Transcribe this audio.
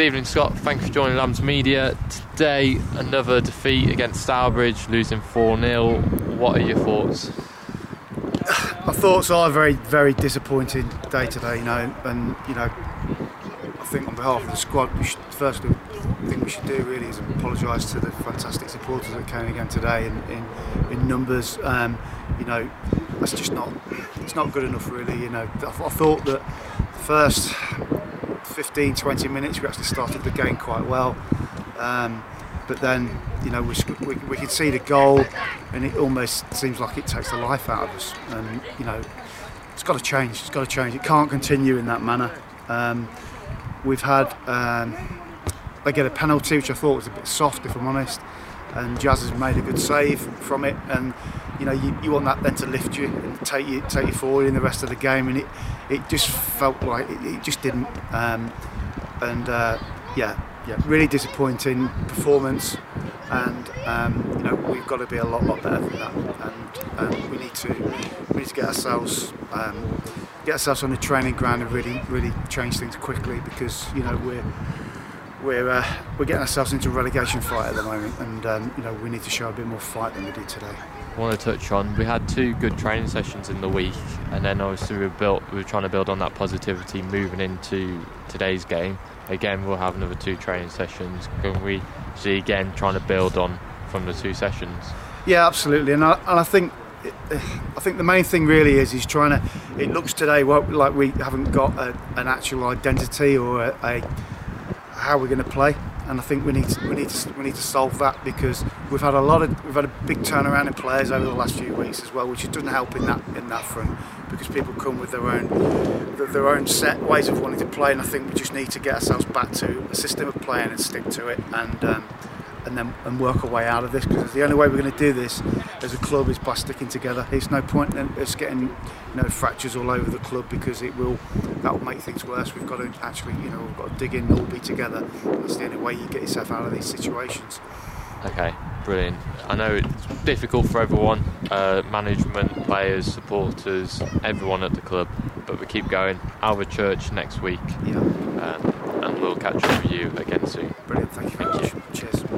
Good evening, Scott. Thank you for joining Lambs Media. Today, another defeat against Stourbridge, losing 4 0. What are your thoughts? My thoughts are very, very disappointing day today, you know, and, you know, I think on behalf of the squad, we should, first thing we should do really is apologise to the fantastic supporters that came again today in, in, in numbers. Um, you know, that's just not, it's not good enough really, you know. I, I thought that first 15, 20 minutes we actually started the game quite well. Um, but then you know we, we, we could see the goal and it almost seems like it takes the life out of us. And you know it's got to change it's got to change. It can't continue in that manner. Um, we've had um, they get a penalty which I thought was a bit soft if I'm honest and Jazz has made a good save from it. And you know you, you want that then to lift you and take you take you forward in the rest of the game. And it it just felt like it, it just didn't. Um, and uh, yeah yeah, really disappointing performance, and um, you know we've got to be a lot, lot better than that, and um, we need to we need to get ourselves um, get ourselves on the training ground and really, really change things quickly because you know we're we're uh, we're getting ourselves into a relegation fight at the moment, and um, you know we need to show a bit more fight than we did today. I want to touch on we had two good training sessions in the week, and then obviously we built we were trying to build on that positivity moving into today's game again we'll have another two training sessions. Can we see again trying to build on from the two sessions? Yeah, absolutely, and I, and I think I think the main thing really is he's trying to. It looks today like we haven't got a, an actual identity or a, a how we're going to play, and I think we need to, we need to, we need to solve that because we've had a lot of we've had a big turnaround in players over the last few weeks as well, which doesn't help in that in that front because people come with their own their own set ways of wanting to play, and I think we just need to get ourselves back to a system of playing and stick to it, and um, and then and work our way out of this. Because the only way we're going to do this as a club is by sticking together. There's no point in us getting you know fractures all over the club because it will that will make things worse. We've got to actually you know we've got to dig in and all be together. That's the only way you get yourself out of these situations. Okay, brilliant. I know it's difficult for everyone uh, management, players, supporters, everyone at the club, but we keep going. Alvechurch next week, yeah. um, and we'll catch up with you again soon. Brilliant, thank you. Thank you. Cheers.